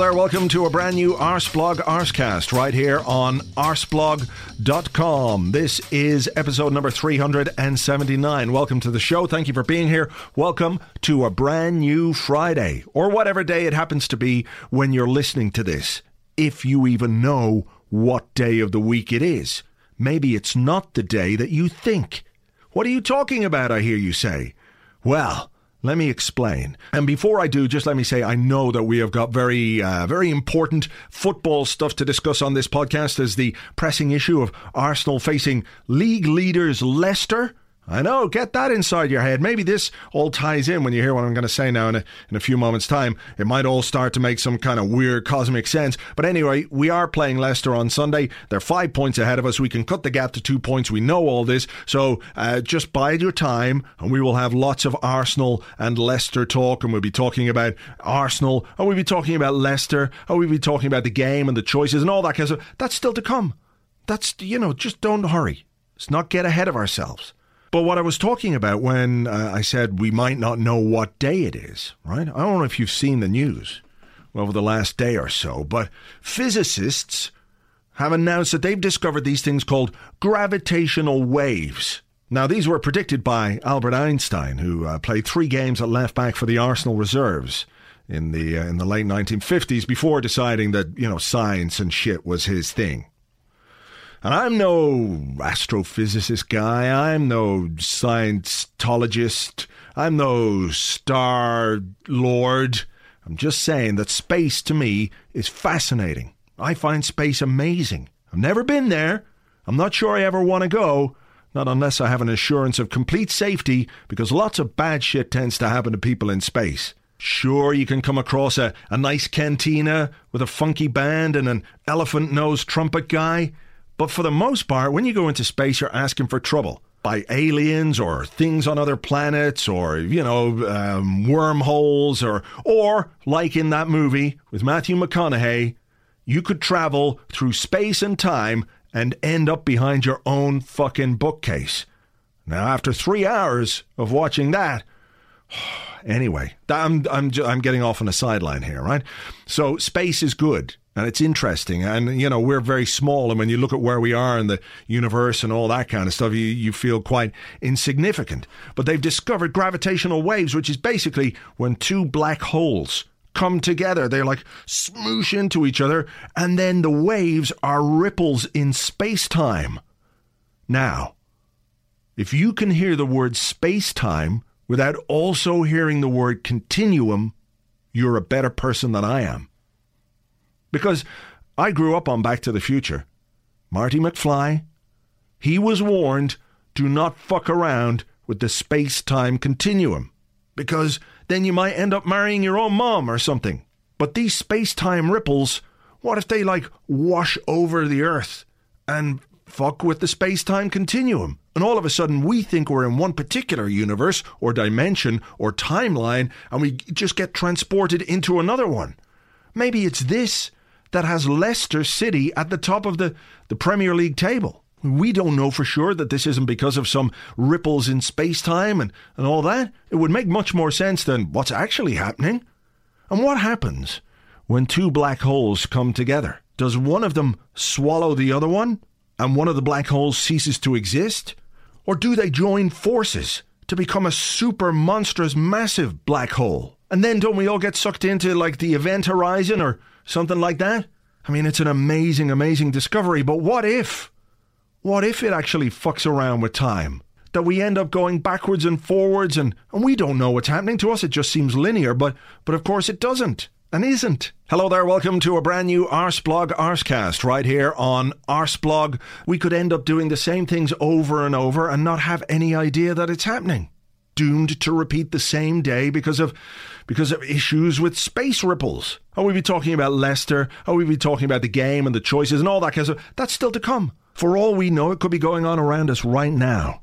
There, welcome to a brand new Arseblog Arsecast right here on arseblog.com. This is episode number 379. Welcome to the show. Thank you for being here. Welcome to a brand new Friday, or whatever day it happens to be when you're listening to this, if you even know what day of the week it is. Maybe it's not the day that you think. What are you talking about, I hear you say? Well, let me explain. And before I do, just let me say I know that we have got very, uh, very important football stuff to discuss on this podcast as the pressing issue of Arsenal facing league leaders Leicester I know, get that inside your head. Maybe this all ties in when you hear what I'm going to say now in a, in a few moments' time. It might all start to make some kind of weird cosmic sense. But anyway, we are playing Leicester on Sunday. They're five points ahead of us. We can cut the gap to two points. We know all this. So uh, just bide your time, and we will have lots of Arsenal and Leicester talk. And we'll be talking about Arsenal, and we'll be talking about Leicester, and we'll be talking about the game and the choices and all that kind of stuff. That's still to come. That's, you know, just don't hurry. Let's not get ahead of ourselves. But what I was talking about when uh, I said we might not know what day it is, right? I don't know if you've seen the news over the last day or so, but physicists have announced that they've discovered these things called gravitational waves. Now, these were predicted by Albert Einstein, who uh, played three games at left back for the Arsenal reserves in the uh, in the late 1950s before deciding that you know science and shit was his thing. And I'm no astrophysicist guy. I'm no scientologist. I'm no star lord. I'm just saying that space to me is fascinating. I find space amazing. I've never been there. I'm not sure I ever want to go. Not unless I have an assurance of complete safety, because lots of bad shit tends to happen to people in space. Sure, you can come across a, a nice cantina with a funky band and an elephant nosed trumpet guy. But for the most part, when you go into space, you're asking for trouble by aliens or things on other planets or, you know, um, wormholes or, or, like in that movie with Matthew McConaughey, you could travel through space and time and end up behind your own fucking bookcase. Now, after three hours of watching that, anyway, I'm, I'm, I'm getting off on a sideline here, right? So, space is good and it's interesting. And you know, we're very small, and when you look at where we are in the universe and all that kind of stuff, you, you feel quite insignificant. But they've discovered gravitational waves, which is basically when two black holes come together. They're like smoosh into each other, and then the waves are ripples in space time. Now, if you can hear the word space time without also hearing the word continuum, you're a better person than I am. Because I grew up on Back to the Future. Marty McFly, he was warned do not fuck around with the space time continuum, because then you might end up marrying your own mom or something. But these space time ripples, what if they like wash over the Earth and fuck with the space time continuum? And all of a sudden, we think we're in one particular universe or dimension or timeline, and we just get transported into another one. Maybe it's this that has Leicester City at the top of the, the Premier League table. We don't know for sure that this isn't because of some ripples in space time and, and all that. It would make much more sense than what's actually happening. And what happens when two black holes come together? Does one of them swallow the other one and one of the black holes ceases to exist? Or do they join forces to become a super monstrous massive black hole? And then don't we all get sucked into like the event horizon or something like that? I mean, it's an amazing, amazing discovery, but what if? what if it actually fucks around with time? That we end up going backwards and forwards and, and we don't know what's happening to us. It just seems linear, but, but of course it doesn't and isn't. Hello there, welcome to a brand new Arseblog Arsecast right here on Arseblog. We could end up doing the same things over and over and not have any idea that it's happening. Doomed to repeat the same day because of because of issues with space ripples. Oh, Are we be talking about Leicester? Oh, Are we be talking about the game and the choices and all that kind of? That's still to come. For all we know, it could be going on around us right now.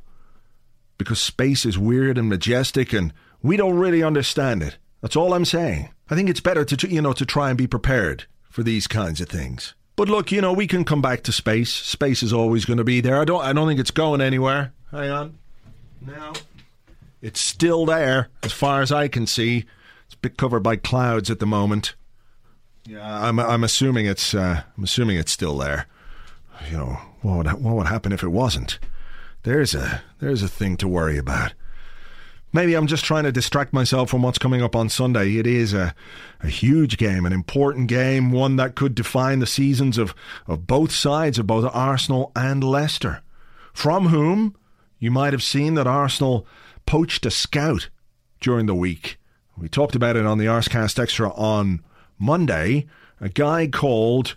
Because space is weird and majestic and we don't really understand it. That's all I'm saying. I think it's better to you know to try and be prepared for these kinds of things. But look, you know, we can come back to space. Space is always going to be there. I don't I don't think it's going anywhere. Hang on. Now, it's still there as far as I can see. It's a bit covered by clouds at the moment. Yeah, I'm I'm assuming it's uh, I'm assuming it's still there. You know, what would what would happen if it wasn't? There's a there's a thing to worry about. Maybe I'm just trying to distract myself from what's coming up on Sunday. It is a, a huge game, an important game, one that could define the seasons of, of both sides, of both Arsenal and Leicester. From whom you might have seen that Arsenal poached a scout during the week. We talked about it on the Arsecast Extra on Monday. A guy called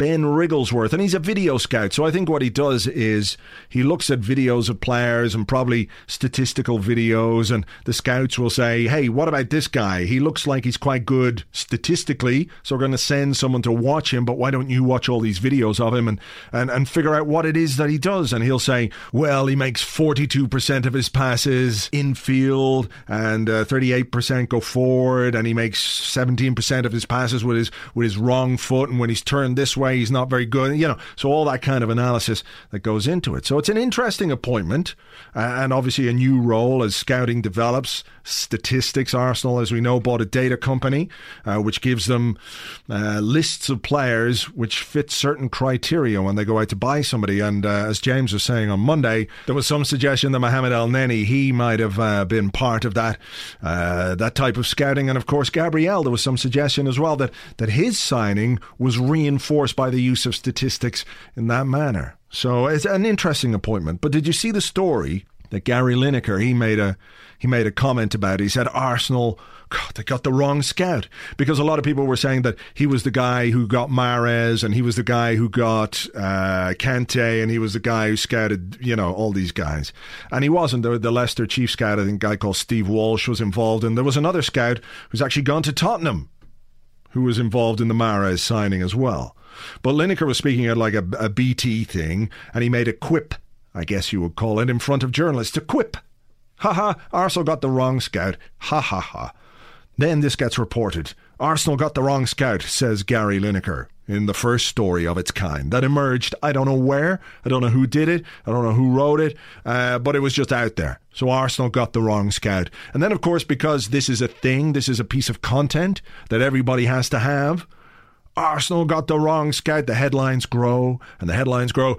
Ben Wrigglesworth, and he's a video scout. So I think what he does is he looks at videos of players and probably statistical videos, and the scouts will say, "Hey, what about this guy? He looks like he's quite good statistically, so we're going to send someone to watch him. But why don't you watch all these videos of him and and and figure out what it is that he does?" And he'll say, "Well, he makes forty-two percent of his passes infield, and uh, thirty-eight percent go forward, and he makes seventeen percent of his passes with his with his wrong foot, and when he's turned this way." He's not very good. You know, so all that kind of analysis that goes into it. So it's an interesting appointment, uh, and obviously a new role as scouting develops. Statistics, Arsenal, as we know, bought a data company uh, which gives them uh, lists of players which fit certain criteria when they go out to buy somebody. And uh, as James was saying on Monday, there was some suggestion that Mohamed Elneny he might have uh, been part of that uh, that type of scouting. And of course, Gabriel, there was some suggestion as well that that his signing was reinforced by the use of statistics in that manner. So it's an interesting appointment. But did you see the story that Gary Lineker he made a he made a comment about? It. He said Arsenal God, they got the wrong scout because a lot of people were saying that he was the guy who got Mahrez and he was the guy who got uh, Kante and he was the guy who scouted, you know, all these guys. And he wasn't. The, the Leicester chief scout, I think, a guy called Steve Walsh was involved. And there was another scout who's actually gone to Tottenham who was involved in the Mahrez signing as well. But Lineker was speaking at like a, a BT thing, and he made a quip, I guess you would call it, in front of journalists. A quip. Ha ha, Arsenal got the wrong scout. Ha ha ha. Then this gets reported. Arsenal got the wrong scout, says Gary Lineker, in the first story of its kind. That emerged, I don't know where, I don't know who did it, I don't know who wrote it, uh, but it was just out there. So Arsenal got the wrong scout. And then, of course, because this is a thing, this is a piece of content that everybody has to have, Arsenal got the wrong scout. The headlines grow, and the headlines grow.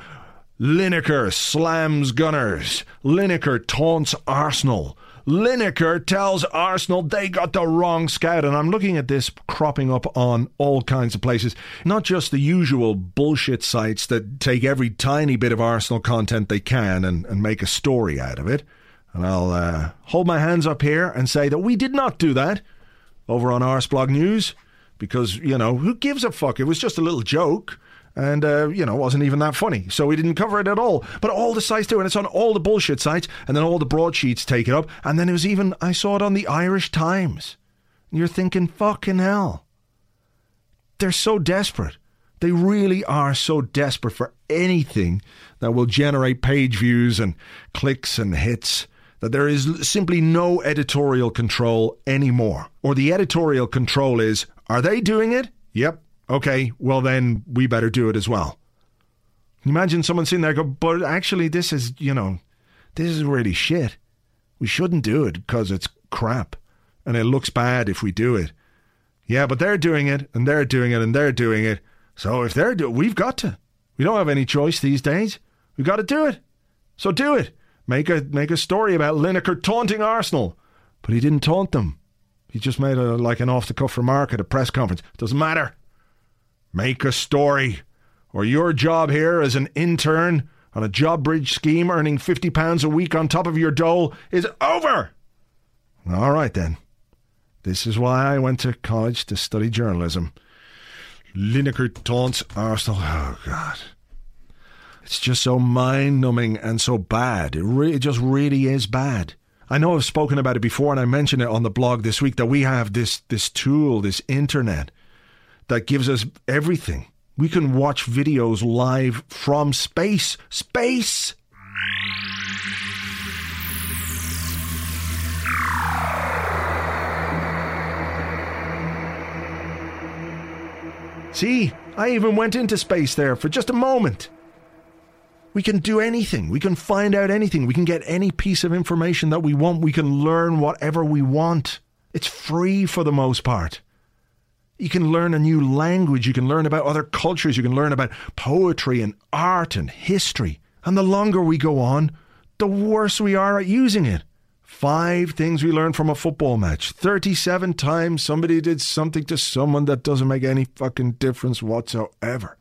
Lineker slams Gunners. Lineker taunts Arsenal. Lineker tells Arsenal they got the wrong scout. And I'm looking at this cropping up on all kinds of places, not just the usual bullshit sites that take every tiny bit of Arsenal content they can and, and make a story out of it. And I'll uh, hold my hands up here and say that we did not do that over on Arseblog News because, you know, who gives a fuck? It was just a little joke and uh, you know wasn't even that funny. So we didn't cover it at all. But all the sites do, and it's on all the bullshit sites, and then all the broadsheets take it up, and then it was even I saw it on the Irish Times. And you're thinking, fucking hell, they're so desperate. They really are so desperate for anything that will generate page views and clicks and hits that there is simply no editorial control anymore. Or the editorial control is, are they doing it? Yep, okay, well then we better do it as well. Imagine someone sitting there go, but actually this is, you know, this is really shit. We shouldn't do it because it's crap and it looks bad if we do it. Yeah, but they're doing it and they're doing it and they're doing it. So if they're doing we've got to. We don't have any choice these days. We've got to do it. So do it. Make a make a story about Lineker taunting Arsenal. But he didn't taunt them. He just made a like an off the cuff remark at a press conference. Doesn't matter. Make a story, or your job here as an intern on a job bridge scheme earning £50 a week on top of your dole is over. All right, then. This is why I went to college to study journalism. Lineker taunts Arsenal. Oh, God. It's just so mind numbing and so bad. It, re- it just really is bad. I know I've spoken about it before and I mentioned it on the blog this week that we have this, this tool, this internet, that gives us everything. We can watch videos live from space. Space! See, I even went into space there for just a moment. We can do anything. We can find out anything. We can get any piece of information that we want. We can learn whatever we want. It's free for the most part. You can learn a new language. You can learn about other cultures. You can learn about poetry and art and history. And the longer we go on, the worse we are at using it. Five things we learned from a football match. 37 times somebody did something to someone that doesn't make any fucking difference whatsoever.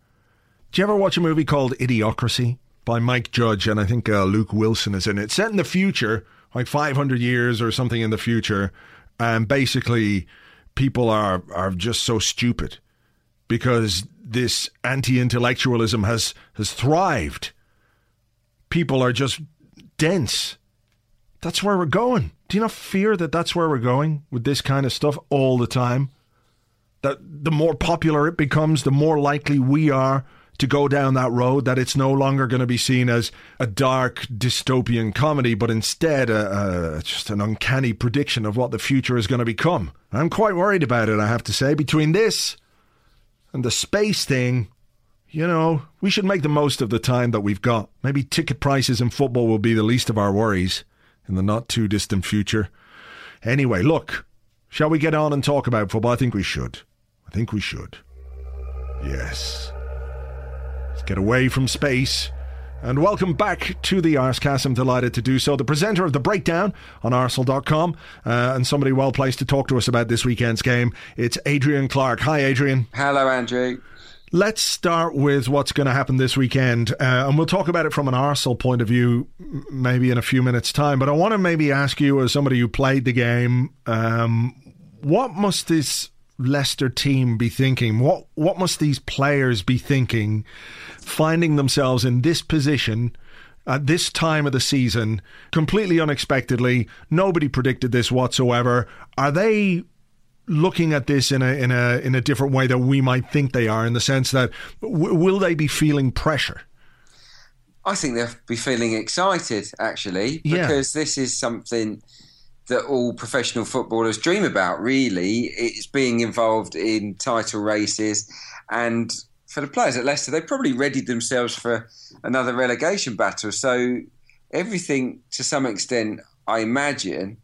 Do you ever watch a movie called Idiocracy by Mike Judge? And I think uh, Luke Wilson is in it. Set in the future, like 500 years or something in the future. And basically, people are, are just so stupid because this anti intellectualism has, has thrived. People are just dense that's where we're going. Do you not fear that that's where we're going with this kind of stuff all the time? That the more popular it becomes, the more likely we are to go down that road, that it's no longer going to be seen as a dark dystopian comedy, but instead a, a, just an uncanny prediction of what the future is going to become. I'm quite worried about it, I have to say. Between this and the space thing, you know, we should make the most of the time that we've got. Maybe ticket prices in football will be the least of our worries in the not too distant future. Anyway, look, shall we get on and talk about football? I think we should. I think we should. Yes. Let's get away from space. And welcome back to the Arsecast. I'm delighted to do so. The presenter of the breakdown on Arsenal.com uh, and somebody well placed to talk to us about this weekend's game. It's Adrian Clarke. Hi, Adrian. Hello, Andrew. Let's start with what's going to happen this weekend, uh, and we'll talk about it from an Arsenal point of view, maybe in a few minutes' time. But I want to maybe ask you, as somebody who played the game, um, what must this Leicester team be thinking? What what must these players be thinking, finding themselves in this position? At this time of the season, completely unexpectedly, nobody predicted this whatsoever. Are they looking at this in a in a in a different way that we might think they are, in the sense that w- will they be feeling pressure? I think they'll be feeling excited actually because yeah. this is something that all professional footballers dream about. Really, it's being involved in title races, and for the players at Leicester, they probably readied themselves for another relegation battle. So everything, to some extent, I imagine,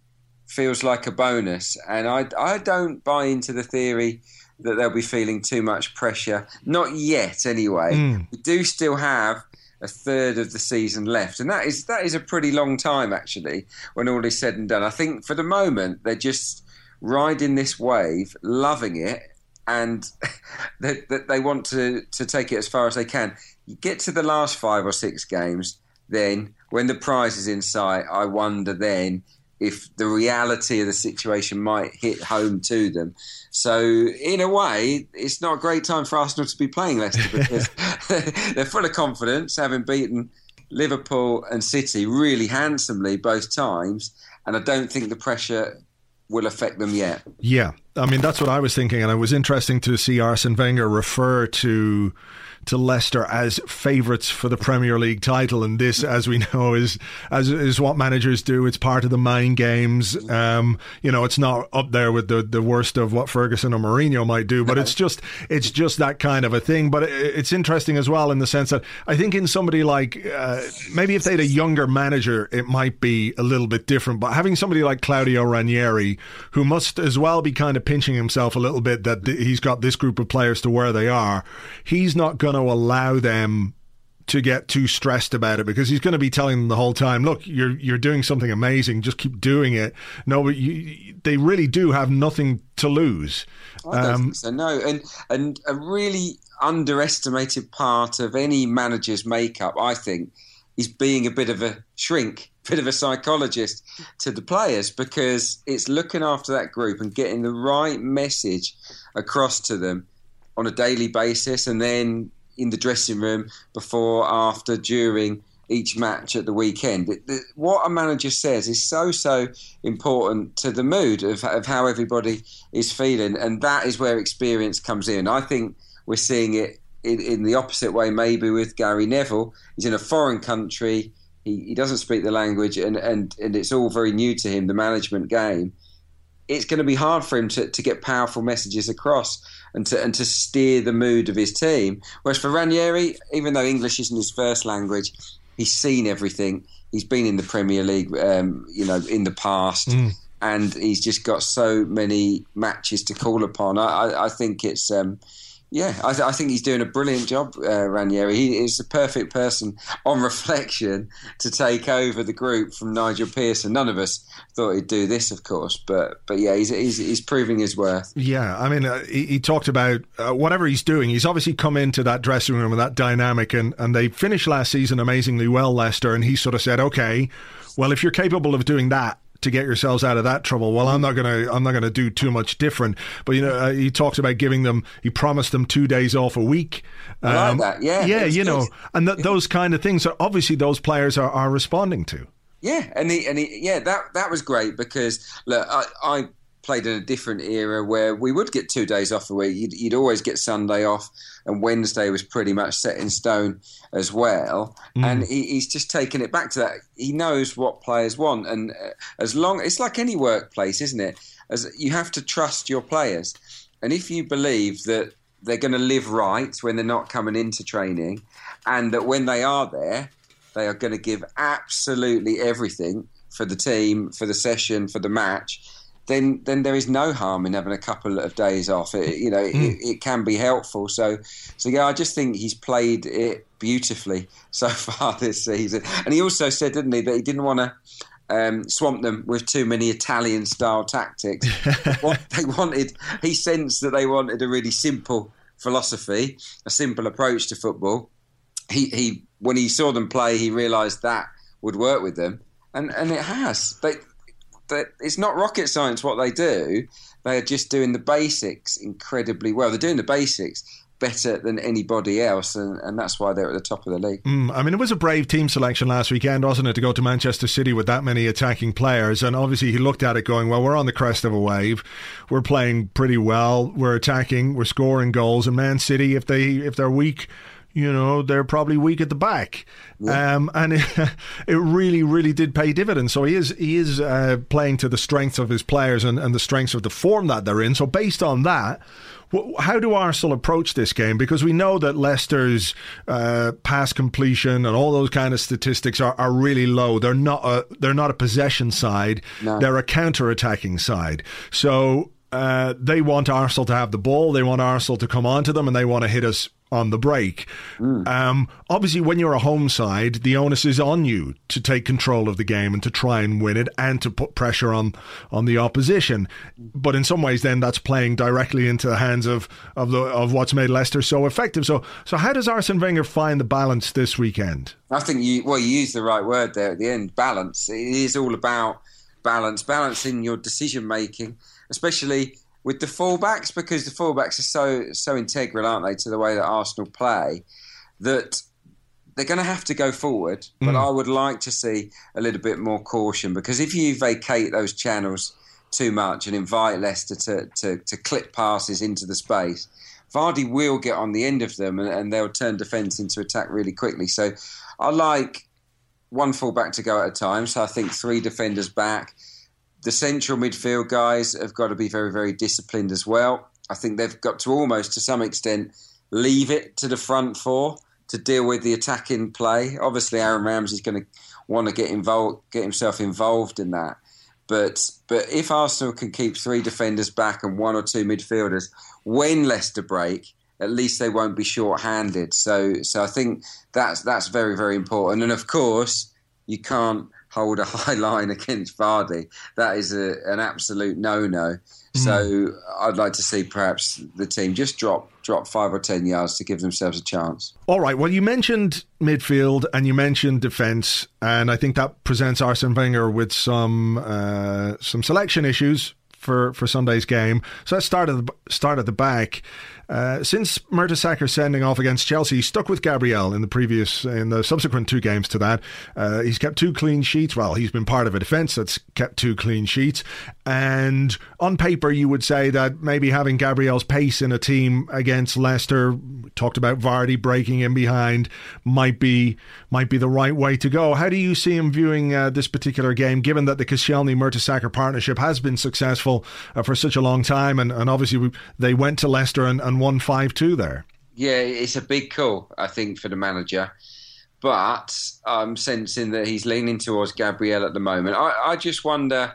feels like a bonus. And I, I don't buy into the theory that they'll be feeling too much pressure. Not yet, anyway. Mm. We do still have a third of the season left, and that is that is a pretty long time actually. When all is said and done, I think for the moment they're just riding this wave, loving it, and that they, they want to to take it as far as they can. You get to the last five or six games, then when the prize is in sight, I wonder then if the reality of the situation might hit home to them. So, in a way, it's not a great time for Arsenal to be playing Leicester because they're full of confidence, having beaten Liverpool and City really handsomely both times. And I don't think the pressure will affect them yet. Yeah. I mean, that's what I was thinking. And it was interesting to see Arsene Wenger refer to to Leicester as favourites for the Premier League title, and this, as we know, is as is what managers do. It's part of the mind games. Um, you know, it's not up there with the, the worst of what Ferguson or Mourinho might do, but it's just it's just that kind of a thing. But it's interesting as well in the sense that I think in somebody like uh, maybe if they had a younger manager, it might be a little bit different. But having somebody like Claudio Ranieri, who must as well be kind of pinching himself a little bit that he's got this group of players to where they are, he's not going to allow them to get too stressed about it because he's going to be telling them the whole time, look, you're you're doing something amazing, just keep doing it. No, but you, they really do have nothing to lose. I don't um, think so. No, and and a really underestimated part of any manager's makeup, I think, he's being a bit of a shrink, bit of a psychologist to the players because it's looking after that group and getting the right message across to them on a daily basis, and then in the dressing room before, after, during each match at the weekend. What a manager says is so, so important to the mood of, of how everybody is feeling. And that is where experience comes in. I think we're seeing it in, in the opposite way, maybe with Gary Neville. He's in a foreign country. He, he doesn't speak the language, and, and, and it's all very new to him, the management game. It's going to be hard for him to, to get powerful messages across and to and to steer the mood of his team. Whereas for Ranieri, even though English isn't his first language, He's seen everything. He's been in the Premier League, um, you know, in the past, mm. and he's just got so many matches to call upon. I, I think it's. Um, yeah, I, th- I, think he's doing a brilliant job, uh, Ranieri. He is the perfect person, on reflection, to take over the group from Nigel Pearson. None of us thought he'd do this, of course, but but yeah, he's he's, he's proving his worth. Yeah, I mean, uh, he, he, talked about uh, whatever he's doing. He's obviously come into that dressing room and that dynamic, and and they finished last season amazingly well, Leicester. And he sort of said, okay, well, if you're capable of doing that to get yourselves out of that trouble. Well, I'm not gonna I'm not gonna do too much different. But you know, uh, he talks about giving them. He promised them two days off a week. Um, I like that. Yeah, yeah. You know, and th- those kind of things are obviously those players are, are responding to. Yeah, and he and he, yeah, that that was great because look, I, I played in a different era where we would get two days off a week. You'd, you'd, always get Sunday off, and Wednesday was pretty much set in stone as well. Mm. And he, he's just taken it back to that. He knows what players want, and uh, as long it's like any workplace, isn't it? As you have to trust your players, and if you believe that they're going to live right when they're not coming into training, and that when they are there, they are going to give absolutely everything for the team, for the session, for the match then then there is no harm in having a couple of days off. It, you know, mm. it, it, can be helpful. So, so yeah, I just think he's played it beautifully so far this season. And he also said, didn't he, that he didn't want to. Um, swamp them with too many Italian style tactics. what they wanted, he sensed that they wanted a really simple philosophy, a simple approach to football. He, he when he saw them play, he realised that would work with them, and and it has. They that it's not rocket science what they do. They are just doing the basics incredibly well. They're doing the basics better than anybody else, and, and that's why they're at the top of the league. Mm, I mean, it was a brave team selection last weekend, wasn't it, to go to Manchester City with that many attacking players? And obviously, he looked at it going, well, we're on the crest of a wave. We're playing pretty well. We're attacking. We're scoring goals. And Man City, if they if they're weak you know, they're probably weak at the back. Yeah. Um, and it, it, really, really did pay dividends. So he is he is uh, playing to the strengths of his players and, and the strengths of the form that they're in. So based on that, how do Arsenal approach this game? Because we know that Leicester's uh, pass completion and all those kind of statistics are, are really low. They're not a they're not a possession side. No. They're a counter attacking side. So uh, they want Arsenal to have the ball. They want Arsenal to come onto them, and they want to hit us on the break. Mm. Um, obviously, when you're a home side, the onus is on you to take control of the game and to try and win it and to put pressure on on the opposition. But in some ways, then that's playing directly into the hands of of the of what's made Leicester so effective. So, so how does Arsene Wenger find the balance this weekend? I think you well, you used the right word there at the end. Balance. It is all about balance. In your decision making, especially with the fullbacks because the fullbacks are so so integral, aren't they, to the way that Arsenal play that they're going to have to go forward. But mm. I would like to see a little bit more caution because if you vacate those channels too much and invite Leicester to, to, to clip passes into the space, Vardy will get on the end of them and, and they'll turn defence into attack really quickly. So I like one fullback to go at a time. So I think three defenders back the central midfield guys have got to be very, very disciplined as well. I think they've got to almost, to some extent, leave it to the front four to deal with the attacking play. Obviously, Aaron Ramsey's going to want to get involved, get himself involved in that. But but if Arsenal can keep three defenders back and one or two midfielders, when Leicester break, at least they won't be short-handed. So so I think that's that's very very important. And of course, you can't hold a high line against Vardy. That is a, an absolute no-no. Mm. So I'd like to see perhaps the team just drop drop five or ten yards to give themselves a chance. All right. Well, you mentioned midfield and you mentioned defence, and I think that presents Arsene Wenger with some uh, some selection issues for, for Sunday's game. So let's start at the, start at the back. Uh, since Mertesacker sending off against Chelsea, he stuck with Gabriel in the previous, in the subsequent two games to that. Uh, he's kept two clean sheets. Well, he's been part of a defence that's kept two clean sheets. And on paper, you would say that maybe having Gabriel's pace in a team against Leicester, talked about Vardy breaking in behind, might be might be the right way to go. How do you see him viewing uh, this particular game, given that the Koscielny Mertesacker partnership has been successful uh, for such a long time, and, and obviously we, they went to Leicester and, and won 5 2 there. Yeah, it's a big call, I think, for the manager. But I'm sensing that he's leaning towards Gabriel at the moment. I, I just wonder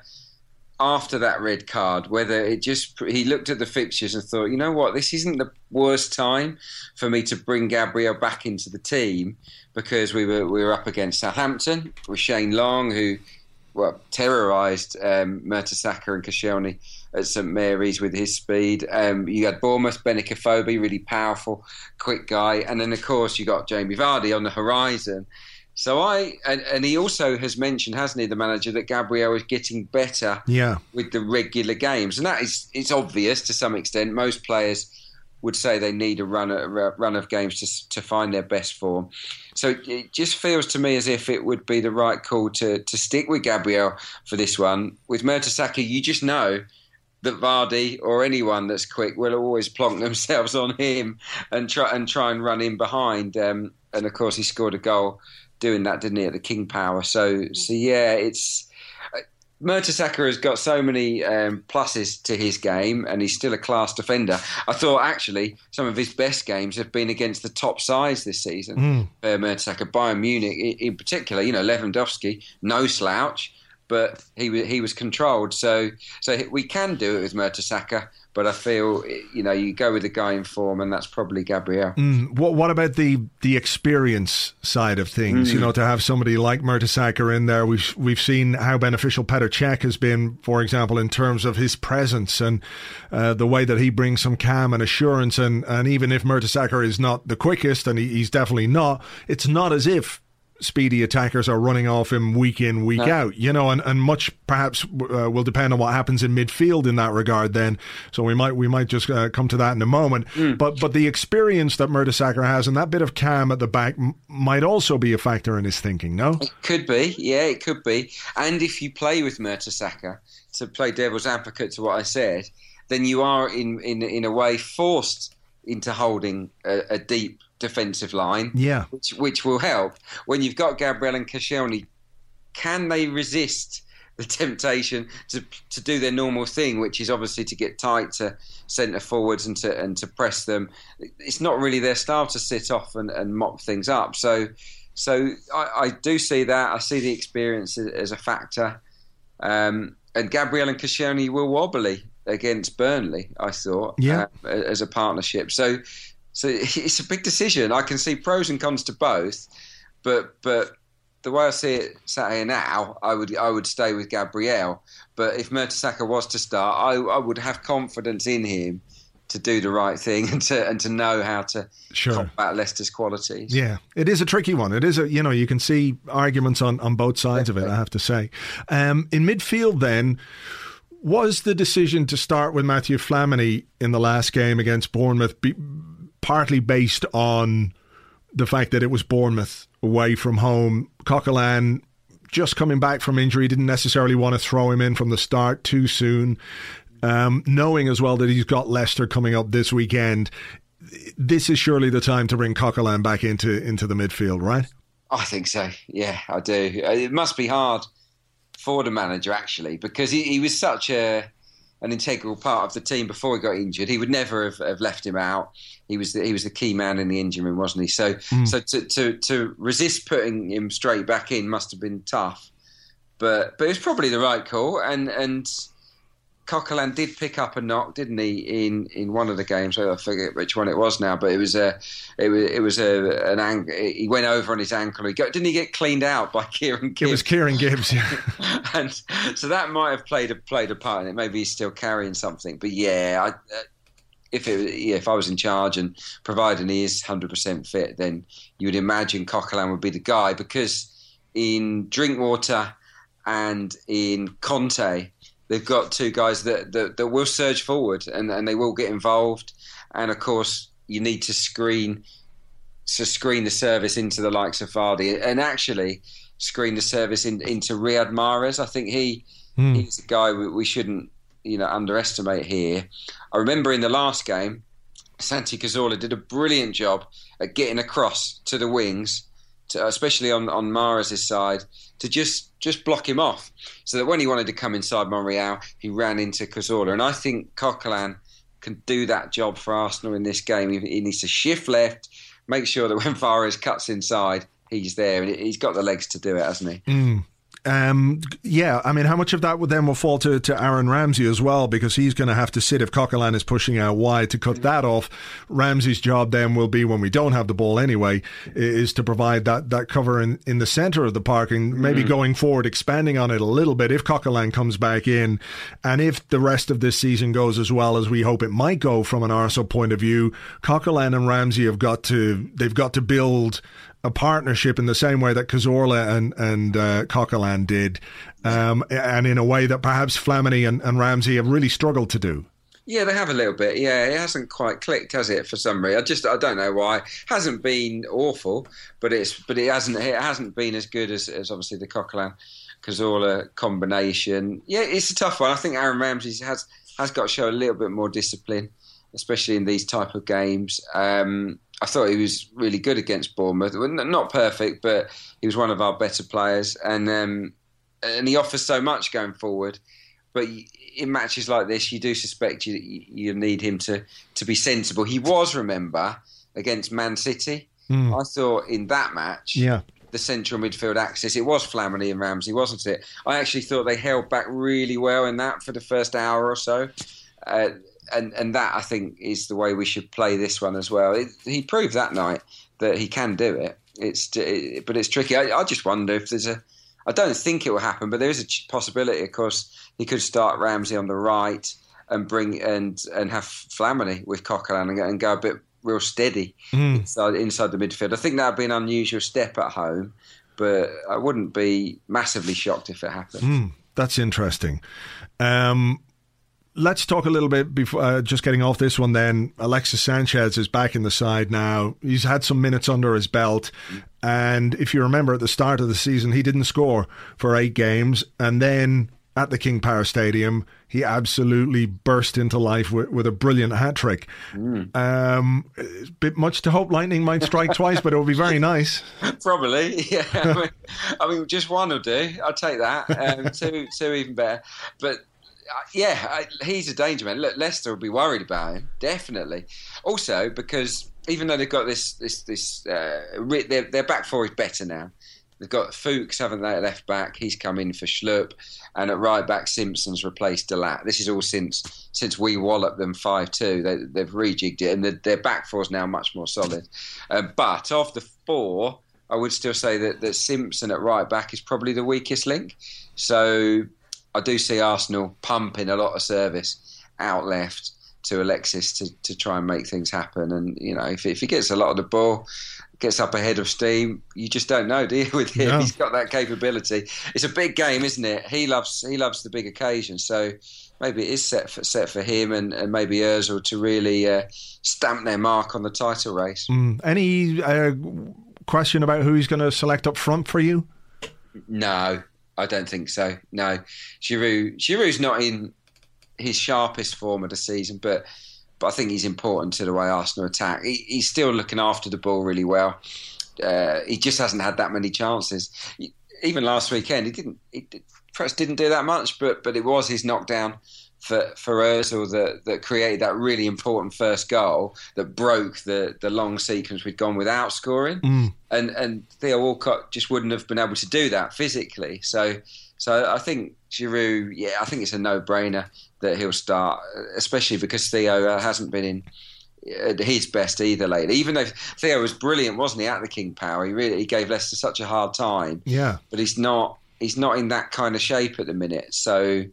after that red card whether it just he looked at the fixtures and thought, you know what, this isn't the worst time for me to bring Gabriel back into the team because we were we were up against Southampton with Shane Long who well terrorised um, Mertesacker and Koscielny at St Mary's with his speed. Um, you had Bournemouth, Benik Afobe, really powerful, quick guy, and then of course you got Jamie Vardy on the horizon. So I and, and he also has mentioned, hasn't he, the manager, that Gabriel is getting better yeah. with the regular games, and that is it's obvious to some extent. Most players would say they need a run a run of games to to find their best form. So it just feels to me as if it would be the right call to to stick with Gabriel for this one. With Mertesacker, you just know that Vardy or anyone that's quick will always plonk themselves on him and try and try and run in behind. Um, and of course, he scored a goal doing that, didn't he, at the King Power? So, so yeah, it's. Uh, Mertesacker has got so many um, pluses to his game, and he's still a class defender. I thought actually some of his best games have been against the top sides this season. Mm. Uh, Mertesacker, Bayern Munich in particular, you know Lewandowski, no slouch but he he was controlled. So so we can do it with Mertesacker, but I feel you know you go with the guy in form, and that's probably Gabriel. Mm, what what about the the experience side of things? Mm. You know, to have somebody like Mertesacker in there, we've we've seen how beneficial Petr Cech has been, for example, in terms of his presence and uh, the way that he brings some calm and assurance. And and even if Mertesacker is not the quickest, and he, he's definitely not, it's not as if speedy attackers are running off him week in, week no. out, you know, and, and much perhaps uh, will depend on what happens in midfield in that regard then. So we might we might just uh, come to that in a moment. Mm. But but the experience that Mertesacker has and that bit of calm at the back m- might also be a factor in his thinking, no? It could be, yeah, it could be. And if you play with Mertesacker, to play devil's advocate to what I said, then you are in, in, in a way forced into holding a, a deep defensive line. Yeah. Which, which will help. When you've got Gabriel and Koscielny, can they resist the temptation to to do their normal thing, which is obviously to get tight to centre forwards and to and to press them? It's not really their style to sit off and, and mop things up. So so I, I do see that. I see the experience as a factor. Um, and Gabriel and Koscielny were wobbly against Burnley, I thought, yeah. Uh, as a partnership. So so it's a big decision. I can see pros and cons to both, but but the way I see it sat here now, I would I would stay with Gabriel. But if Mertesacker was to start, I, I would have confidence in him to do the right thing and to and to know how to sure. combat Leicester's qualities. Yeah, it is a tricky one. It is a you know you can see arguments on on both sides Definitely. of it. I have to say. Um, in midfield, then. Was the decision to start with Mathieu Flamini in the last game against Bournemouth be, partly based on the fact that it was Bournemouth away from home. Coquelin just coming back from injury didn't necessarily want to throw him in from the start too soon. Um, knowing as well that he's got Leicester coming up this weekend, this is surely the time to bring Coquelin back into into the midfield, right? I think so. Yeah, I do. It must be hard for the manager actually because he, he was such a an integral part of the team before he got injured. He would never have, have left him out. He was the, he was the key man in the engine room, wasn't he? So mm. so to, to to resist putting him straight back in must have been tough, but but it was probably the right call. And and Coquelin did pick up a knock, didn't he, in, in one of the games? I forget which one it was now, but it was a it was it was a an ang- He went over on his ankle. He got, didn't he get cleaned out by Kieran Gibbs? It was Kieran Gibbs, yeah. and so that might have played a played a part in it. Maybe he's still carrying something, but yeah, I, uh, if it, yeah, if I was in charge and providing he is hundred percent fit, then you would imagine Coquelin would be the guy because in Drinkwater and in Kante they've got two guys that, that, that will surge forward and, and they will get involved. And of course, you need to screen to screen the service into the likes of Vardy and actually screen the service in, into Riyad Mahrez. I think he mm. he's a guy we, we, shouldn't you know underestimate here. I remember in the last game, Santi Cazorla did a brilliant job at getting across to the wings, to, especially on on Mahrez's side, to just just block him off. So that when he wanted to come inside Monreal, he ran into Cazorla. And I think Coquelin can do that job for Arsenal in this game. He, he needs to shift left, make sure that when Fares cuts inside, he's there. And he's got the legs to do it, hasn't he? Mm. Um, yeah, I mean, how much of that would then will fall to, to Aaron Ramsey as well, because he's going to have to sit if Coquelin is pushing out wide to cut that off. Ramsey's job then will be when we don't have the ball anyway, is to provide that, that cover in, in the centre of the park and maybe mm. going forward, expanding on it a little bit if Coquelin comes back in, and if the rest of this season goes as well as we hope it might go from an Arsenal point of view, Coquelin and Ramsey have got to they've got to build a partnership in the same way that Cazorla and and uh, Coquelin did, um, and in a way that perhaps Flamini and, and Ramsey have really struggled to do. Yeah, they have a little bit. Yeah, it hasn't quite clicked, has it? For some reason, I just I don't know why. It hasn't been awful, but it's but it hasn't it hasn't been as good as, as obviously the Coquelin Cazorla combination. Yeah, it's a tough one. I think Aaron Ramsey has has got to show a little bit more discipline, especially in these type of games. Um, I thought he was really good against Bournemouth. Not perfect, but he was one of our better players, and um, and he offers so much going forward. But in matches like this, you do suspect you you need him to to be sensible. He was, remember, against Man City. Mm. I thought in that match, yeah. The central midfield axis, it was Flamini and Ramsey, wasn't it? I actually thought they held back really well in that for the first hour or so. Uh, and and that I think is the way we should play this one as well. It, he proved that night that he can do it. It's it, but it's tricky. I, I, just wonder if there's a. I don't think it will happen, but there is a possibility. Of course, he could start Ramsey on the right and bring and and have Flamini with Coquelin and, and go a bit real steady mm. inside inside the midfield. I think that would be an unusual step at home, but I wouldn't be massively shocked if it happened. Mm, that's interesting. Um, let's talk a little bit before uh, just getting off this one. Then Alexis Sanchez is back in the side now. He's had some minutes under his belt, and if you remember at the start of the season, he didn't score for eight games, and then at the King Power Stadium, he absolutely burst into life with, with a brilliant hat trick. Mm. Um, bit much to hope lightning might strike twice, but it would be very nice. Probably, yeah. I mean, I mean, just one will do. I'll take that. Um, two, two even better. But yeah, I, he's a danger man. Look, Leicester will be worried about him definitely. Also, because even though they've got this this this uh, their, their back four is better now. They've got Fuchs, haven't they, left back? He's come in for Schlupp, and at right back, Simpson's replaced De Laet. This is all since since we walloped them five two. They, have rejigged it, and the, their back four is now much more solid. Uh, but of the four, I would still say that, that Simpson at right back is probably the weakest link. So I do see Arsenal pumping a lot of service out left to Alexis to, to try and make things happen. And you know, if, if he gets a lot of the ball, gets up ahead of steam, you just don't know, do you? With him, no. he's got that capability. It's a big game, isn't it? He loves he loves the big occasion. So maybe it is set for set for him and, and maybe Özil to really uh, stamp their mark on the title race. Mm. Any uh, question about who he's going to select up front for you? No, I don't think so. No, Giroud. Giroud's not in his sharpest form of the season, but but I think he's important to the way Arsenal attack. He, he's still looking after the ball really well. Uh, he just hasn't had that many chances. Even last weekend, he didn't. He perhaps didn't do that much, but but it was his knockdown for for Özil that that created that really important first goal that broke the the long sequence we'd gone without scoring, mm. and and Theo Walcott just wouldn't have been able to do that physically. So so I think Giroud, yeah, I think it's a no brainer that he'll start, especially because Theo uh, hasn't been in his best either lately. Even though Theo was brilliant, wasn't he, at the King Power? He really he gave Leicester such a hard time. Yeah, but he's not he's not in that kind of shape at the minute. So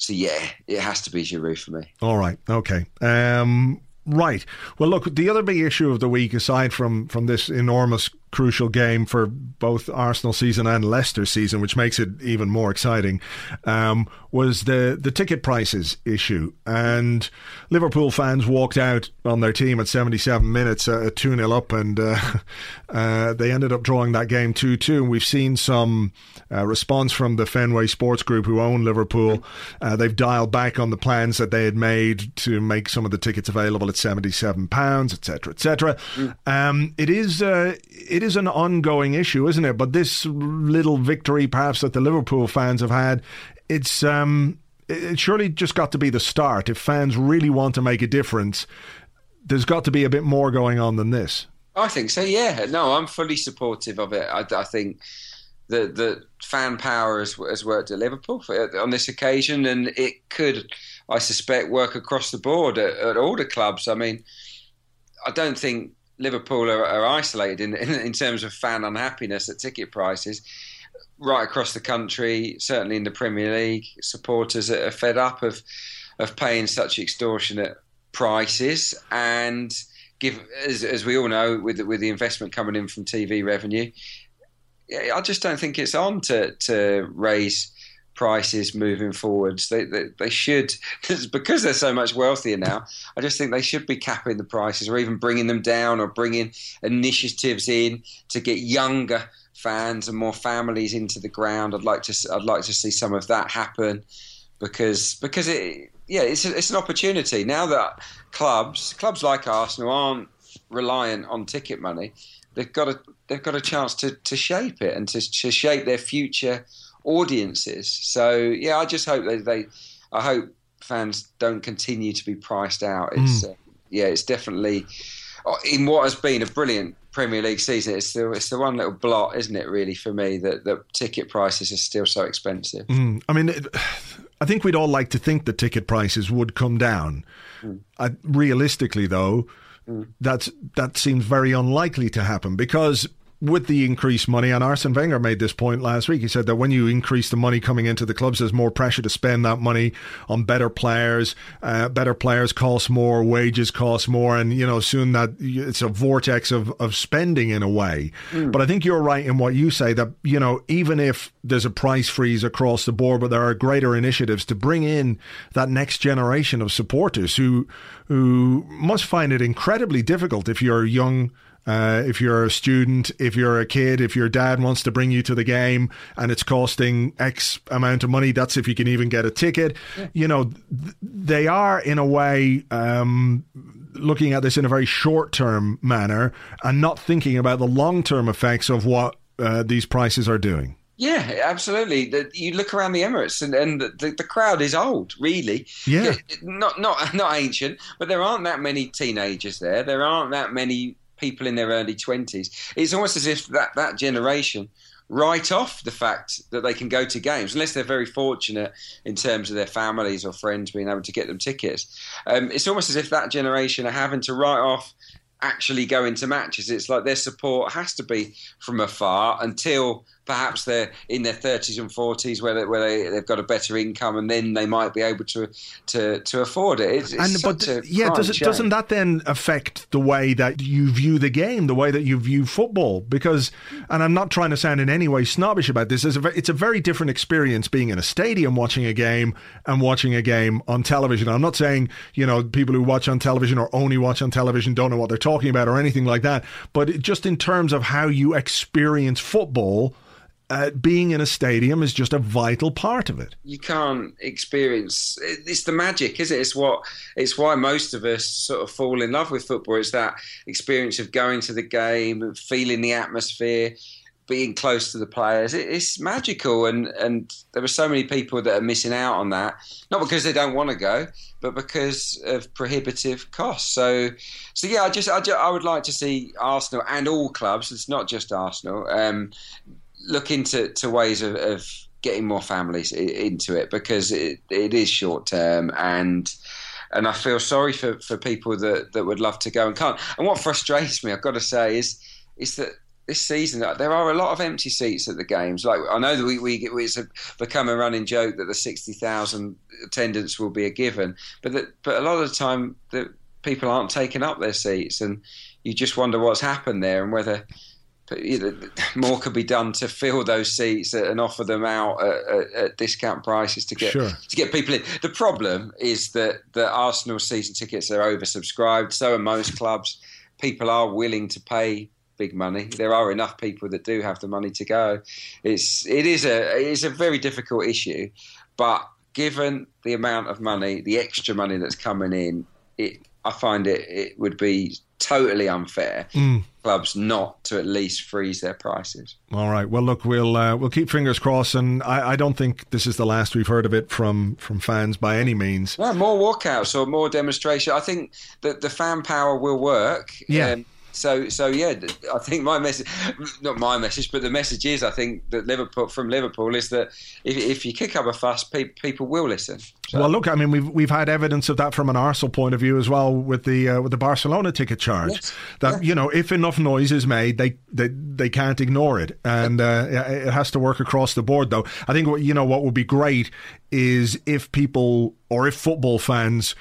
so yeah, it has to be Giroud for me. All right, okay. Um, right. Well, look, the other big issue of the week, aside from from this enormous crucial game for both Arsenal season and Leicester season, which makes it even more exciting, um, was the, the ticket prices issue. And Liverpool fans walked out on their team at 77 minutes, uh, 2 0 up, and uh, uh, they ended up drawing that game 2 2. And we've seen some uh, response from the Fenway Sports Group, who own Liverpool. Uh, they've dialed back on the plans that they had made to make some of the tickets available at £77, etc., etc. Mm. Um, it is. Uh, it it is an ongoing issue, isn't it? But this little victory, perhaps that the Liverpool fans have had, it's um, it surely just got to be the start. If fans really want to make a difference, there's got to be a bit more going on than this. I think so. Yeah, no, I'm fully supportive of it. I, I think the the fan power has, has worked at Liverpool for, on this occasion, and it could, I suspect, work across the board at, at all the clubs. I mean, I don't think Liverpool are, are isolated in, in, in terms of fan unhappiness at ticket prices. Right across the country, certainly in the Premier League, supporters are fed up of of paying such extortionate prices and give as, as we all know with with the investment coming in from TV revenue I just don't think it's on to to raise prices moving forwards. They, they, they should, because they're so much wealthier now, I just think they should be capping the prices or even bringing them down or bringing initiatives in to get younger fans and more families into the ground. I'd like to, I'd like to see some of that happen because, because it, yeah, it's, a, it's an opportunity now that clubs, clubs like Arsenal aren't reliant on ticket money. They've got a, they've got a chance to, to shape it and to, to shape their future audiences. So yeah, I just hope that they, I hope fans don't continue to be priced out. It's mm. uh, yeah, it's definitely uh, in what has been a brilliant Premier League season. It's the it's the one little blot, isn't it? Really for me that the ticket prices are still so expensive. Mm. I mean. It, I think we'd all like to think the ticket prices would come down. Mm. I, realistically, though, mm. that's that seems very unlikely to happen because with the increased money, and Arsene Wenger made this point last week. He said that when you increase the money coming into the clubs, there's more pressure to spend that money on better players. Uh, better players cost more, wages cost more, and you know soon that it's a vortex of of spending in a way. Mm. But I think you're right in what you say that you know even if there's a price freeze across the board, but there are greater initiatives to bring in that next generation of supporters who who must find it incredibly difficult if you're young uh, if you're a student, if you're a kid, if your dad wants to bring you to the game and it's costing X amount of money, that's if you can even get a ticket. Yeah. You know, th- they are in a way um, looking at this in a very short term manner and not thinking about the long term effects of what uh, these prices are doing. Yeah, absolutely. You look around the Emirates, and, and the, the, crowd is old, really. Yeah. Not not not ancient, but there aren't that many teenagers there. There aren't that many people in their early 20s. It's almost as if that, that generation write off the fact that they can go to games, unless they're very fortunate in terms of their families or friends being able to get them tickets. Um, it's almost as if that generation are having to write off actually going to matches. It's like their support has to be from afar until perhaps they're in their 30s and 40s where, they, where they, they've got a better income and then they might be able to to, to afford it. It's, it's and, but yeah, does it, doesn't that then affect the way that you view the game, the way that you view football? Because, and I'm not trying to sound in any way snobbish about this, it's a, it's a very different experience being in a stadium watching a game and watching a game on television. I'm not saying, you know, people who watch on television or only watch on television don't know what they're talking about or anything like that, but just in terms of how you experience football – uh, being in a stadium is just a vital part of it. You can't experience it's the magic, is it? It's what it's why most of us sort of fall in love with football. It's that experience of going to the game, and feeling the atmosphere, being close to the players. It, it's magical, and and there are so many people that are missing out on that, not because they don't want to go, but because of prohibitive costs. So, so yeah, I just I, just, I would like to see Arsenal and all clubs. It's not just Arsenal. Um, look into to ways of, of getting more families into it because it, it is short term and and I feel sorry for, for people that, that would love to go and can't. And what frustrates me, I've got to say, is is that this season there are a lot of empty seats at the games. Like I know that we, we it's a, become a running joke that the sixty thousand attendance will be a given, but that, but a lot of the time that people aren't taking up their seats, and you just wonder what's happened there and whether more could be done to fill those seats and offer them out at, at, at discount prices to get sure. to get people in. The problem is that the Arsenal season tickets are oversubscribed. So are most clubs. People are willing to pay big money. There are enough people that do have the money to go. It's it is a it is a very difficult issue, but given the amount of money, the extra money that's coming in, it I find it it would be totally unfair. Mm. Clubs not to at least freeze their prices. All right. Well, look, we'll uh, we'll keep fingers crossed, and I, I, don't think this is the last we've heard of it from from fans by any means. No, more walkouts or more demonstration. I think that the fan power will work. Yeah. Um, so so yeah, I think my message, not my message, but the message is I think that Liverpool from Liverpool is that if, if you kick up a fuss, pe- people will listen. So. Well, look, I mean, we've we've had evidence of that from an Arsenal point of view as well with the uh, with the Barcelona ticket charge. Yes. That yeah. you know, if enough noise is made, they they, they can't ignore it, and uh, it has to work across the board. Though I think what you know what would be great is if people or if football fans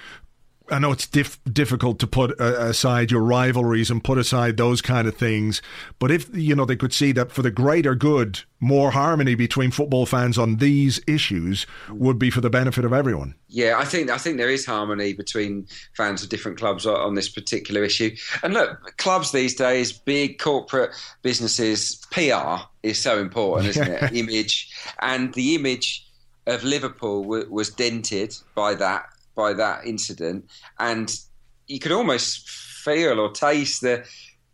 I know it's dif- difficult to put uh, aside your rivalries and put aside those kind of things, but if you know they could see that for the greater good, more harmony between football fans on these issues would be for the benefit of everyone. Yeah, I think I think there is harmony between fans of different clubs on this particular issue. And look, clubs these days, big corporate businesses, PR is so important, isn't it? Image and the image of Liverpool w- was dented by that by that incident, and you could almost feel or taste the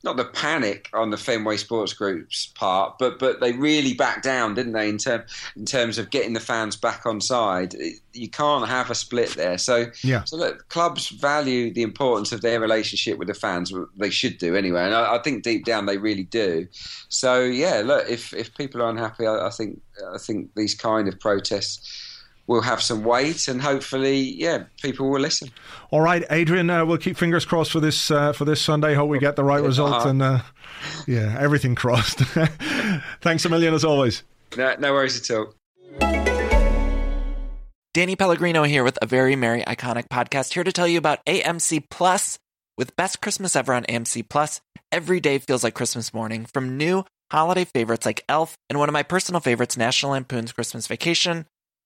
not the panic on the Fenway Sports Group's part, but but they really backed down, didn't they? In term in terms of getting the fans back on side, you can't have a split there. So yeah. So look, clubs value the importance of their relationship with the fans. They should do anyway, and I, I think deep down they really do. So yeah, look, if if people are unhappy, I, I think I think these kind of protests will have some weight, and hopefully, yeah, people will listen. All right, Adrian, uh, we'll keep fingers crossed for this uh, for this Sunday. Hope we get the right result, and uh, yeah, everything crossed. Thanks a million as always. No, no worries at all. Danny Pellegrino here with a very merry iconic podcast here to tell you about AMC Plus. With best Christmas ever on AMC Plus, every day feels like Christmas morning. From new holiday favorites like Elf and one of my personal favorites, National Lampoon's Christmas Vacation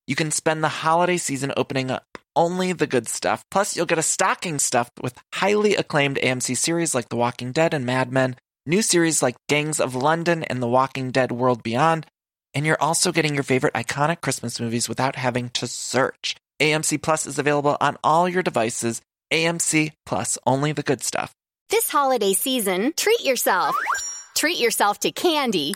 you can spend the holiday season opening up only the good stuff. Plus, you'll get a stocking stuffed with highly acclaimed AMC series like The Walking Dead and Mad Men, new series like Gangs of London and The Walking Dead World Beyond, and you're also getting your favorite iconic Christmas movies without having to search. AMC Plus is available on all your devices. AMC Plus, only the good stuff. This holiday season, treat yourself. Treat yourself to candy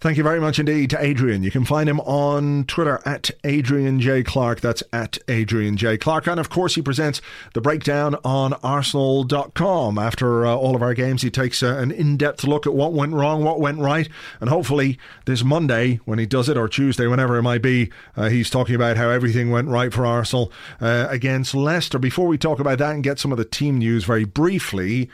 Thank you very much indeed to Adrian. You can find him on Twitter at Adrian J. Clarke. That's at Adrian J. Clarke. And of course, he presents the breakdown on Arsenal.com. After uh, all of our games, he takes uh, an in depth look at what went wrong, what went right. And hopefully, this Monday, when he does it, or Tuesday, whenever it might be, uh, he's talking about how everything went right for Arsenal uh, against Leicester. Before we talk about that and get some of the team news very briefly,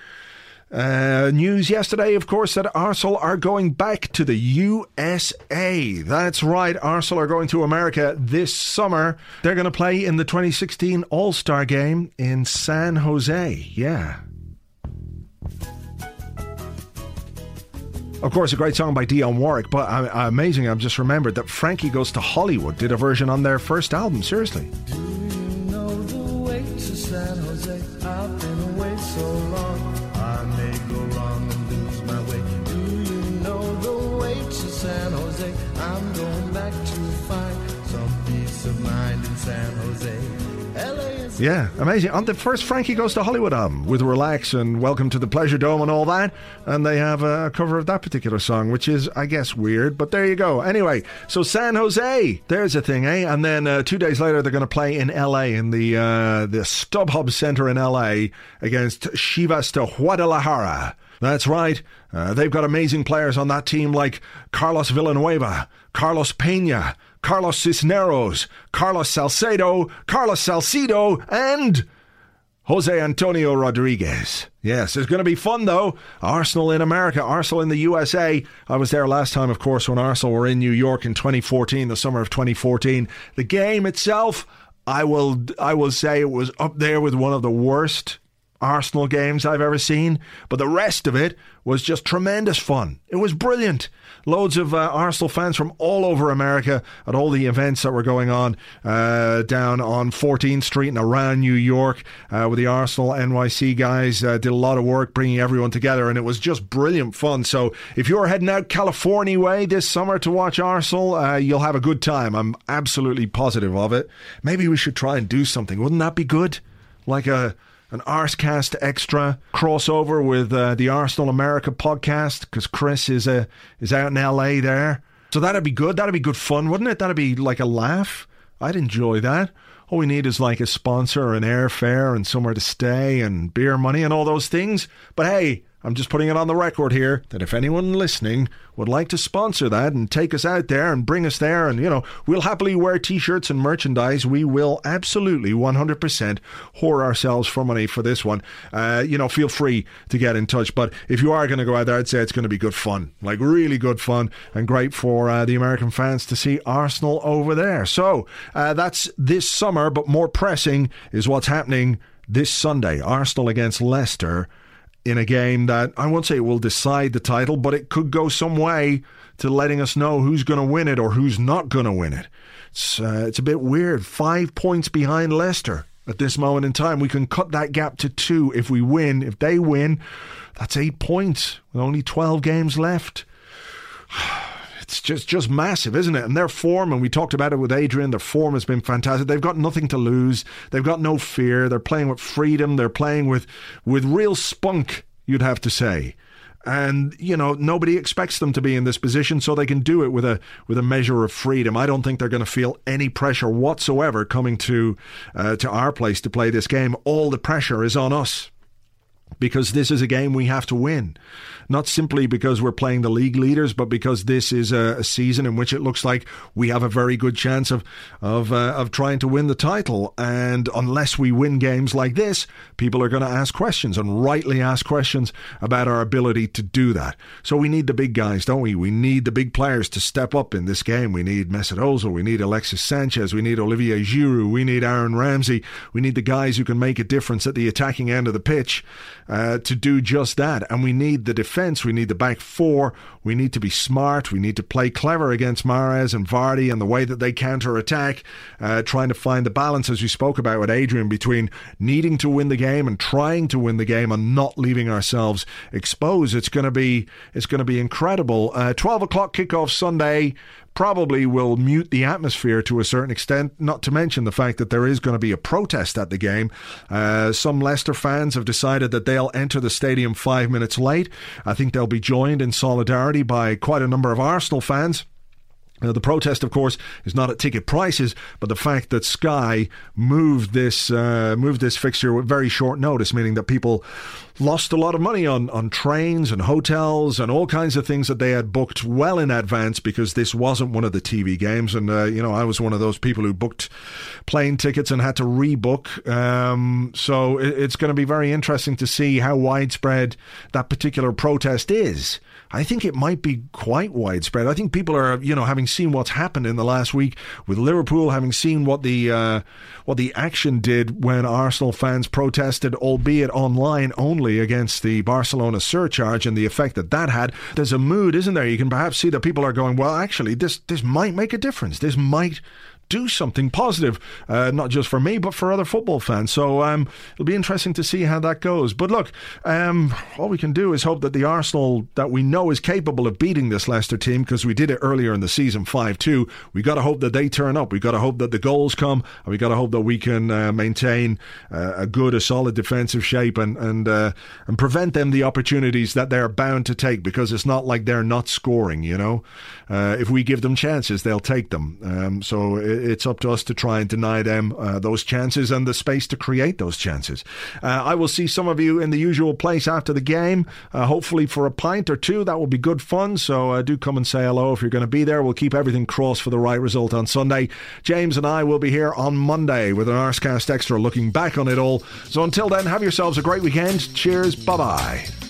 uh, news yesterday, of course, that Arsenal are going back to the USA. That's right, Arsenal are going to America this summer. They're going to play in the 2016 All Star game in San Jose. Yeah. Of course, a great song by Dionne Warwick, but uh, amazing, I've just remembered that Frankie Goes to Hollywood did a version on their first album. Seriously. Yeah, amazing. On the first Frankie Goes to Hollywood album with Relax and Welcome to the Pleasure Dome and all that. And they have a cover of that particular song, which is, I guess, weird, but there you go. Anyway, so San Jose, there's a thing, eh? And then uh, two days later, they're going to play in LA in the, uh, the StubHub Center in LA against Chivas de Guadalajara. That's right. Uh, they've got amazing players on that team like Carlos Villanueva, Carlos Pena, Carlos Cisneros, Carlos Salcedo, Carlos Salcido, and Jose Antonio Rodriguez. Yes, it's going to be fun though. Arsenal in America, Arsenal in the USA. I was there last time, of course, when Arsenal were in New York in 2014, the summer of 2014. The game itself, I will, I will say, it was up there with one of the worst Arsenal games I've ever seen, but the rest of it was just tremendous fun. It was brilliant. Loads of uh, Arsenal fans from all over America at all the events that were going on uh, down on 14th Street and around New York uh, with the Arsenal NYC guys. Uh, did a lot of work bringing everyone together, and it was just brilliant fun. So if you're heading out California way this summer to watch Arsenal, uh, you'll have a good time. I'm absolutely positive of it. Maybe we should try and do something. Wouldn't that be good? Like a an Arsecast extra crossover with uh, the Arsenal America podcast because Chris is uh, is out in LA there. So that'd be good. That'd be good fun, wouldn't it? That'd be like a laugh. I'd enjoy that. All we need is like a sponsor, an airfare, and somewhere to stay, and beer money, and all those things. But hey, I'm just putting it on the record here that if anyone listening would like to sponsor that and take us out there and bring us there, and you know, we'll happily wear t shirts and merchandise. We will absolutely 100% whore ourselves for money for this one. Uh, you know, feel free to get in touch. But if you are going to go out there, I'd say it's going to be good fun, like really good fun, and great for uh, the American fans to see Arsenal over there. So uh, that's this summer, but more pressing is what's happening this Sunday Arsenal against Leicester in a game that I won't say will decide the title, but it could go some way to letting us know who's going to win it or who's not going to win it. It's, uh, it's a bit weird. Five points behind Leicester at this moment in time. We can cut that gap to two if we win. If they win, that's eight points with only 12 games left. it's just just massive, isn't it? And their form, and we talked about it with Adrian, their form has been fantastic. They've got nothing to lose. They've got no fear. They're playing with freedom. They're playing with with real spunk, you'd have to say. And you know nobody expects them to be in this position, so they can do it with a with a measure of freedom. I don't think they're going to feel any pressure whatsoever coming to uh, to our place to play this game. All the pressure is on us because this is a game we have to win not simply because we're playing the league leaders, but because this is a, a season in which it looks like we have a very good chance of of uh, of trying to win the title. And unless we win games like this, people are going to ask questions and rightly ask questions about our ability to do that. So we need the big guys, don't we? We need the big players to step up in this game. We need Mesut Ozil, we need Alexis Sanchez, we need Olivier Giroud, we need Aaron Ramsey, we need the guys who can make a difference at the attacking end of the pitch uh, to do just that. And we need the defense. We need the back four. We need to be smart. We need to play clever against Mahrez and Vardy and the way that they counter attack, uh, trying to find the balance, as we spoke about with Adrian, between needing to win the game and trying to win the game and not leaving ourselves exposed. It's going to be it's going to be incredible. Uh, Twelve o'clock kickoff Sunday probably will mute the atmosphere to a certain extent, not to mention the fact that there is going to be a protest at the game. Uh, some Leicester fans have decided that they'll enter the stadium five minutes late. I think they'll be joined in solidarity by quite a number of Arsenal fans. Uh, the protest, of course, is not at ticket prices, but the fact that Sky moved this uh, moved this fixture with very short notice, meaning that people lost a lot of money on, on trains and hotels and all kinds of things that they had booked well in advance because this wasn't one of the TV games. And, uh, you know, I was one of those people who booked plane tickets and had to rebook. Um, so it, it's going to be very interesting to see how widespread that particular protest is. I think it might be quite widespread. I think people are, you know, having seen what's happened in the last week with Liverpool, having seen what the uh, what the action did when Arsenal fans protested, albeit online only, against the Barcelona surcharge and the effect that that had. There's a mood, isn't there? You can perhaps see that people are going, well, actually, this this might make a difference. This might do something positive, uh, not just for me, but for other football fans. So um, it'll be interesting to see how that goes. But look, um, all we can do is hope that the Arsenal that we know is capable of beating this Leicester team, because we did it earlier in the season 5 2. we got to hope that they turn up. we got to hope that the goals come, and we got to hope that we can uh, maintain uh, a good, a solid defensive shape and, and, uh, and prevent them the opportunities that they're bound to take, because it's not like they're not scoring, you know. Uh, if we give them chances, they'll take them. Um, so it's up to us to try and deny them uh, those chances and the space to create those chances. Uh, I will see some of you in the usual place after the game, uh, hopefully for a pint or two. That will be good fun. So uh, do come and say hello if you're going to be there. We'll keep everything crossed for the right result on Sunday. James and I will be here on Monday with an Arsecast Extra looking back on it all. So until then, have yourselves a great weekend. Cheers. Bye bye.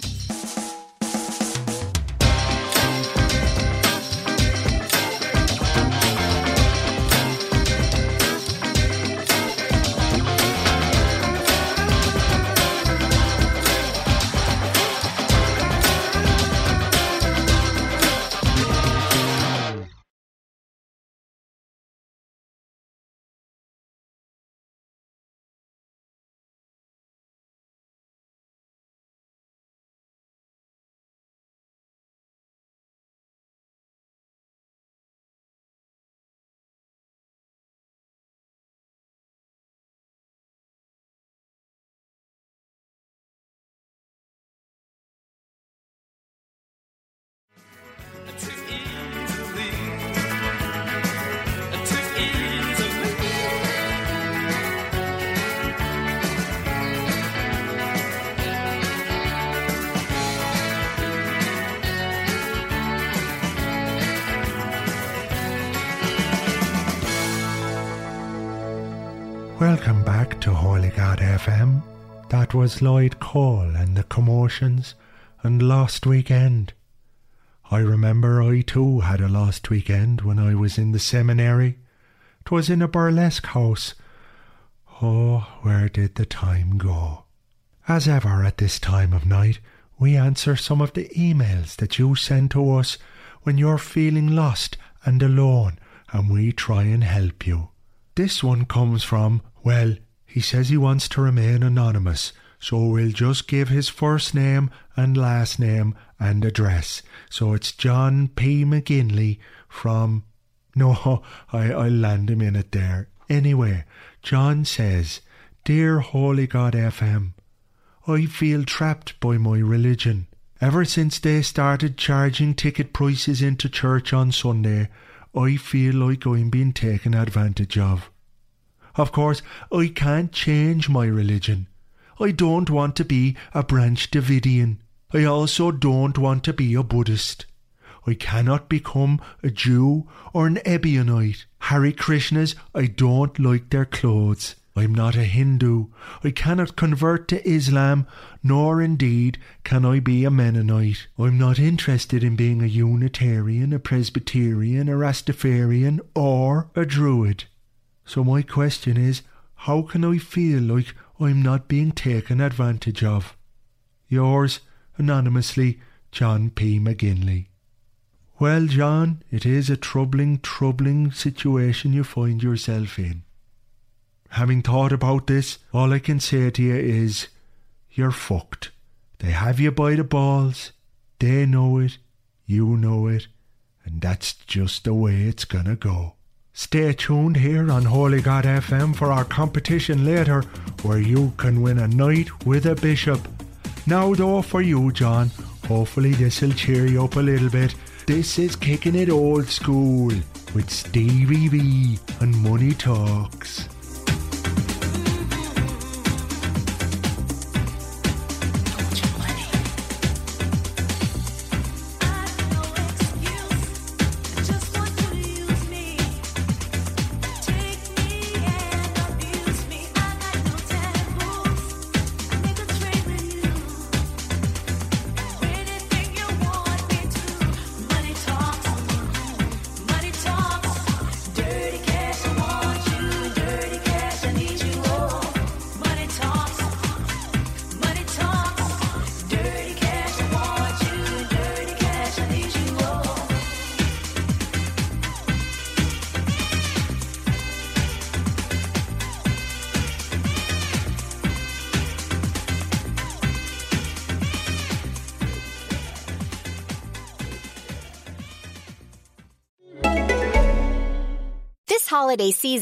God FM. That was Lloyd Cole and the Commotions and Lost Weekend. I remember I too had a lost weekend when I was in the seminary. 'Twas in a burlesque house. Oh, where did the time go? As ever at this time of night, we answer some of the emails that you send to us when you're feeling lost and alone, and we try and help you. This one comes from, well, he says he wants to remain anonymous, so we'll just give his first name and last name and address. So it's John P. McGinley from. No, I, I'll land him in it there. Anyway, John says, Dear Holy God FM, I feel trapped by my religion. Ever since they started charging ticket prices into church on Sunday, I feel like I'm being taken advantage of. Of course, I can't change my religion. I don't want to be a Branch Davidian. I also don't want to be a Buddhist. I cannot become a Jew or an Ebionite. Hare Krishnas, I don't like their clothes. I'm not a Hindu. I cannot convert to Islam, nor indeed can I be a Mennonite. I'm not interested in being a Unitarian, a Presbyterian, a Rastafarian, or a Druid. So my question is, how can I feel like I'm not being taken advantage of? Yours, anonymously, John P. McGinley. Well, John, it is a troubling, troubling situation you find yourself in. Having thought about this, all I can say to you is you're fucked. They have you by the balls. They know it. You know it. And that's just the way it's gonna go. Stay tuned here on Holy God FM for our competition later, where you can win a night with a bishop. Now, though, for you, John, hopefully this'll cheer you up a little bit. This is Kicking It Old School with Stevie V and Money Talks.